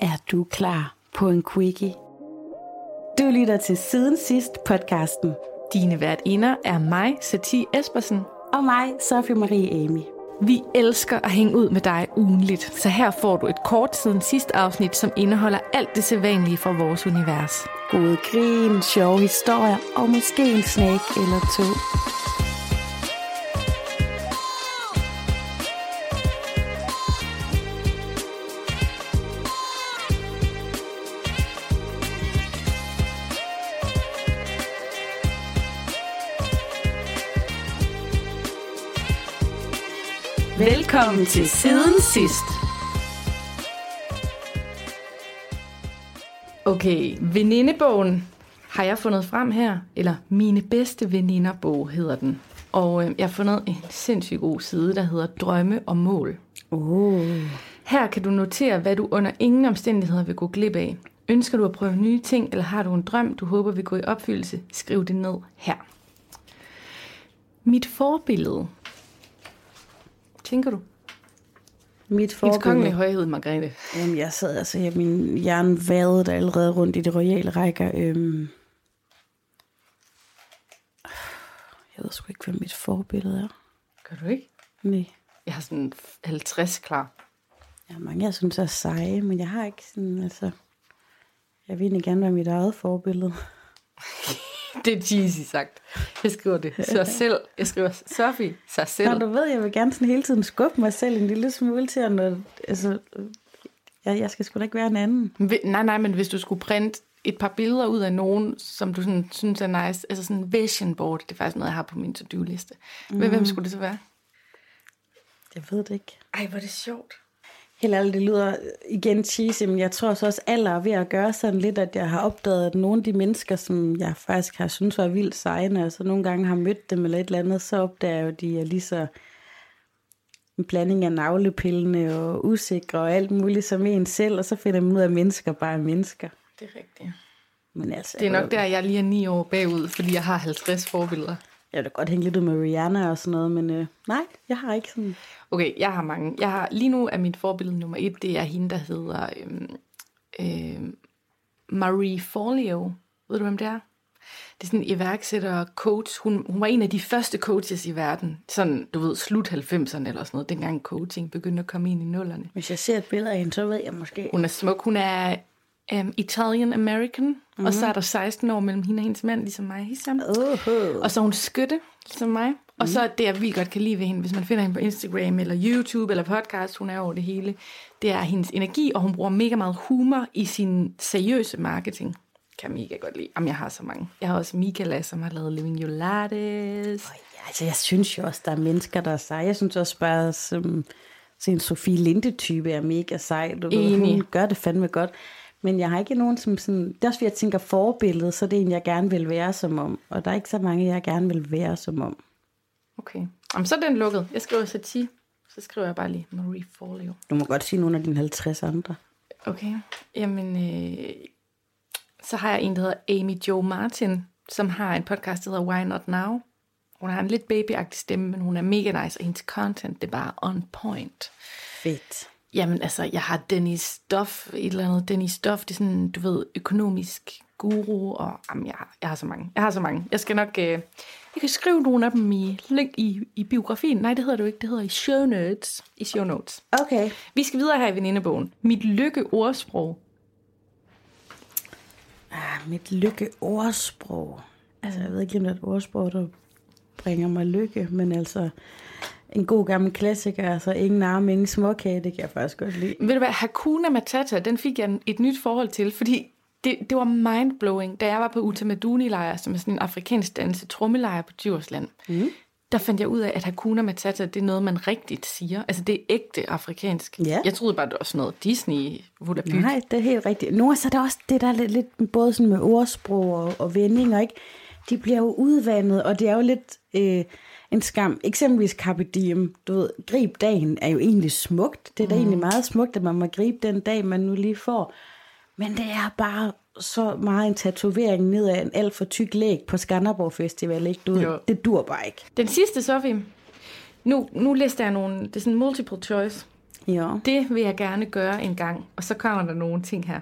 Er du klar på en quickie? Du lytter til Siden Sidst podcasten. Dine værtinder er mig, Satie Espersen. Og mig, Sofie Marie Amy. Vi elsker at hænge ud med dig ugenligt, så her får du et kort siden sidste afsnit, som indeholder alt det sædvanlige fra vores univers. Gode grin, sjove historier og måske en snack eller to. Velkommen til Siden Sidst. Okay, venindebogen har jeg fundet frem her, eller Mine bedste veninderbog hedder den. Og øh, jeg har fundet en sindssygt god side, der hedder Drømme og mål. Oh. Her kan du notere, hvad du under ingen omstændigheder vil gå glip af. Ønsker du at prøve nye ting, eller har du en drøm, du håber vil gå i opfyldelse, skriv det ned her. Mit forbillede. Tænker du? Mit Hendes kongelige forbillede. højhed, Margrethe. Jamen, jeg sad altså, jeg, min hjerne vadede allerede rundt i de royale rækker. Øhm. Jeg ved sgu ikke, hvad mit forbillede er. Gør du ikke? Nej. Jeg har sådan 50 klar. Jeg har mange, jeg synes er seje, men jeg har ikke sådan, altså... Jeg vil egentlig gerne være mit eget forbillede. Det er cheesy sagt. Jeg skriver det sig selv. Jeg skriver Sofie, sig selv. Nå, du ved, jeg vil gerne sådan hele tiden skubbe mig selv en lille smule til, at når, altså, jeg, jeg skal sgu da ikke være en anden. Nej, nej, men hvis du skulle printe et par billeder ud af nogen, som du sådan, synes er nice, altså sådan en vision board, det er faktisk noget, jeg har på min to-do-liste. Mm. Hvem skulle det så være? Jeg ved det ikke. Ej, hvor er det sjovt. Helt ærligt, det lyder igen cheesy, men jeg tror så også, alder er ved at gøre sådan lidt, at jeg har opdaget, at nogle af de mennesker, som jeg faktisk har synes var vildt sejne, og så nogle gange har mødt dem eller et eller andet, så opdager jeg jo, at de er lige så en blanding af navlepillende og usikre og alt muligt som en selv, og så finder man ud af, at mennesker bare er mennesker. Det er rigtigt. Men altså, Det er nok der, jeg lige er ni år bagud, fordi jeg har 50 forbilleder. Jeg vil godt hænge lidt ud med Rihanna og sådan noget, men øh, nej, jeg har ikke sådan... Okay, jeg har mange. Jeg har, lige nu er mit forbillede nummer et, det er hende, der hedder øhm, øhm, Marie Forleo. Ved du, hvem det er? Det er sådan en iværksætter coach. Hun, hun var en af de første coaches i verden. Sådan, du ved, slut 90'erne eller sådan noget. Dengang coaching begyndte at komme ind i nullerne. Hvis jeg ser et billede af hende, så ved jeg måske... Hun er smuk. Hun er um, Italian-American. Mm-hmm. Og så er der 16 år mellem hende og hendes mand, ligesom mig. Hisham. Uh-huh. Og så er hun skytte, ligesom mig. Og så det, jeg vildt godt kan lide ved hende, hvis man finder hende på Instagram, eller YouTube, eller podcast, hun er over det hele, det er hendes energi, og hun bruger mega meget humor i sin seriøse marketing. Kan jeg mega godt lide. Jamen, jeg har så mange. Jeg har også Michaela, som har lavet Living Your Lattice. Ja, altså, jeg synes jo også, der er mennesker, der er seje. Jeg synes også bare, som sådan en Sofie Linde-type er mega sej. Du ved, hun gør det fandme godt. Men jeg har ikke nogen, som sådan... Det er også, fordi jeg tænker forbillede, så er det en, jeg gerne vil være som om. Og der er ikke så mange, jeg gerne vil være som om. Okay. Jamen, så er den lukket. Jeg skriver Satie. Så skriver jeg bare lige Marie Forleo. Du må godt sige nogle af dine 50 andre. Okay. Jamen, øh, så har jeg en, der hedder Amy Jo Martin, som har en podcast, der hedder Why Not Now. Hun har en lidt babyagtig stemme, men hun er mega nice, og hendes content, det er bare on point. Fedt. Jamen, altså, jeg har Dennis Stoff, et eller andet Dennis Stoff, det er sådan, du ved, økonomisk guru, og jamen, jeg, har, jeg har så mange. Jeg har så mange. Jeg skal nok, øh, jeg kan skrive nogle af dem i, link i, i biografien. Nej, det hedder det jo ikke, det hedder i show notes. I show notes. Okay. Vi skal videre her i venindebogen. Mit lykke ordsprog. Ah, mit lykke ordsprog. Altså, jeg ved ikke, om det er et ordsprog, der bringer mig lykke, men altså, en god gammel klassiker, altså ingen arme, ingen småkage, det kan jeg faktisk godt lide. Ved du hvad, Hakuna Matata, den fik jeg et nyt forhold til, fordi det, det var mindblowing, da jeg var på Utamaduni-lejr, som er sådan en afrikansk danse trommelejr på Djursland. Mm. Der fandt jeg ud af, at Hakuna Matata, det er noget, man rigtigt siger. Altså, det er ægte afrikansk. Ja. Jeg troede bare, det var sådan noget Disney, bygge. Nej, det er helt rigtigt. Nu er så der også det der er lidt, lidt både sådan med ordsprog og, og vendinger, ikke? De bliver jo udvandet, og det er jo lidt øh, en skam. Eksempelvis Carpe Diem, du ved, grib dagen er jo egentlig smukt. Det er da Mm. egentlig meget smukt, at man må gribe den dag, man nu lige får. Men det er bare så meget en tatovering ned af en alt for tyk læg på Skanderborg Festival, ikke? Du, Jo. det dur bare ikke. Den sidste, Sofie. Nu, nu læste jeg nogle, det er sådan multiple choice. Ja. Det vil jeg gerne gøre en gang. Og så kommer der nogle ting her.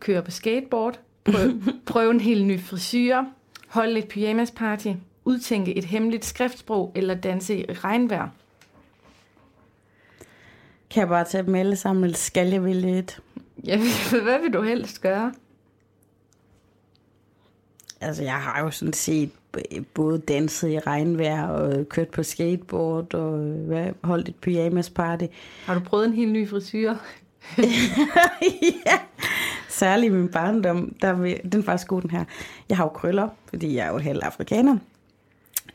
Køre på skateboard, prøv, prøv en helt ny frisyr, holde et pyjamasparty, udtænke et hemmeligt skriftsprog eller danse i regnvejr. Kan jeg bare tage dem alle sammen, eller skal jeg vælge et? Ja, hvad vil du helst gøre? Altså, jeg har jo sådan set både danset i regnvejr og kørt på skateboard og hvad, holdt et pyjamas party. Har du prøvet en helt ny frisyr? ja. Særligt i min barndom, der vil, den er faktisk god den her. Jeg har jo krøller, fordi jeg er jo halv afrikaner.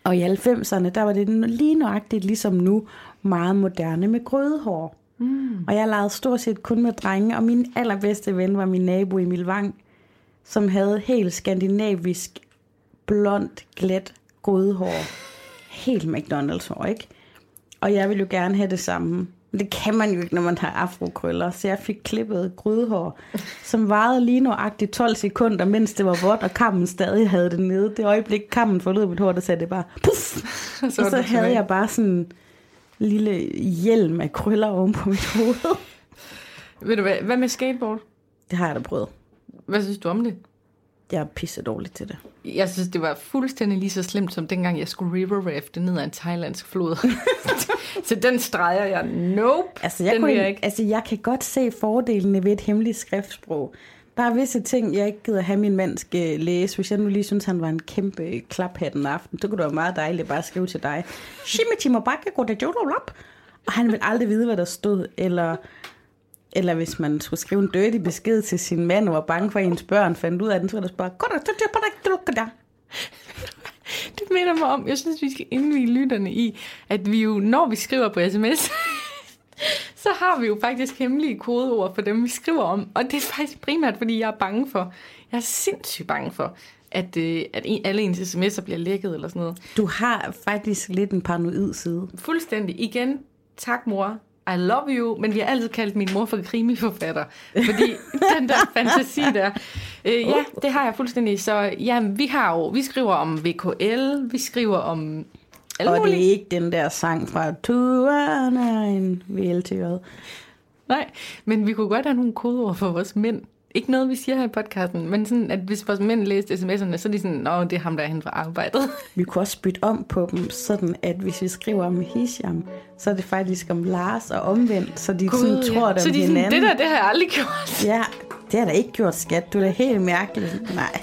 Og i 90'erne, der var det lige nøjagtigt ligesom nu, meget moderne med grødehår. Mm. Og jeg legede stort set kun med drenge, og min allerbedste ven var min nabo Emil Wang, som havde helt skandinavisk, blondt, glat grødehår. Helt McDonald's hår, ikke? Og jeg ville jo gerne have det samme. Det kan man jo ikke, når man har afrokrøller. Så jeg fik klippet grydehår, som varede lige nøjagtigt 12 sekunder, mens det var vådt, og kammen stadig havde det nede. Det øjeblik, kammen forlod mit hår, der sagde det bare puff. Så og så det havde jeg bare sådan en lille hjelm af krøller oven på mit hoved. Ved du hvad, hvad med skateboard? Det har jeg da prøvet. Hvad synes du om det? Jeg er pisse dårlig til det. Jeg synes, det var fuldstændig lige så slemt, som dengang jeg skulle river rafte ned ad en thailandsk flod. så den streger jeg. Nope, Altså jeg, den kunne, jeg ikke. altså, jeg kan godt se fordelene ved et hemmeligt skriftsprog. Der er visse ting, jeg ikke gider have min mand skal læse. Hvis jeg nu lige synes, han var en kæmpe klaphat en aften, så kunne det være meget dejligt bare at skrive til dig. Shimichimo bakke går op. Og han vil aldrig vide, hvad der stod. Eller, eller hvis man skulle skrive en dirty besked til sin mand, og var bange for, at ens børn fandt ud af den, så var bare, "Går der- der." Det minder mig om, jeg synes, vi skal indvige lytterne i, at vi jo, når vi skriver på sms, så har vi jo faktisk hemmelige kodeord for dem, vi skriver om. Og det er faktisk primært, fordi jeg er bange for, jeg er sindssygt bange for, at, øh, at en, alle ens sms'er bliver lækket eller sådan noget. Du har faktisk lidt en paranoid side. Fuldstændig. Igen, tak mor. I love you, men vi har altid kaldt min mor for krimiforfatter. Fordi den der fantasi der. Øh, ja, det har jeg fuldstændig. Så ja, vi har jo, vi skriver om VKL, vi skriver om alle Og det mulige- er ikke den der sang fra er en VLTJ. Nej, men vi kunne godt have nogle kodeord for vores mænd. Ikke noget, vi siger her i podcasten, men sådan, at hvis vores mænd læste sms'erne, så er de sådan, nå, det er ham, der er hen fra arbejdet. Vi kunne også bytte om på dem, sådan at hvis vi skriver om Hisham, så er det faktisk om Lars og omvendt, så de sådan tror det så de er sådan, hinanden. det der, det har jeg aldrig gjort. Ja, det har da ikke gjort, skat. Du er da helt mærkelig. Nej.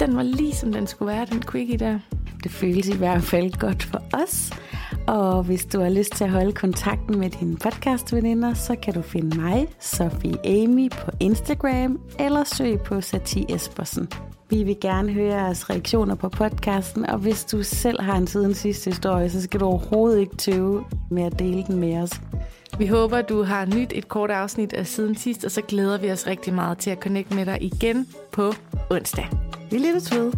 Den var lige som den skulle være, den quickie der. Det føles i hvert fald godt for os. Og hvis du har lyst til at holde kontakten med dine podcastveninder, så kan du finde mig, Sofie Amy, på Instagram eller søg på Sati Espersen. Vi vil gerne høre jeres reaktioner på podcasten, og hvis du selv har en siden sidste historie, så skal du overhovedet ikke tøve med at dele den med os. Vi håber, du har nyt et kort afsnit af siden sidst, og så glæder vi os rigtig meget til at connecte med dig igen på onsdag. Vi lyttes ved.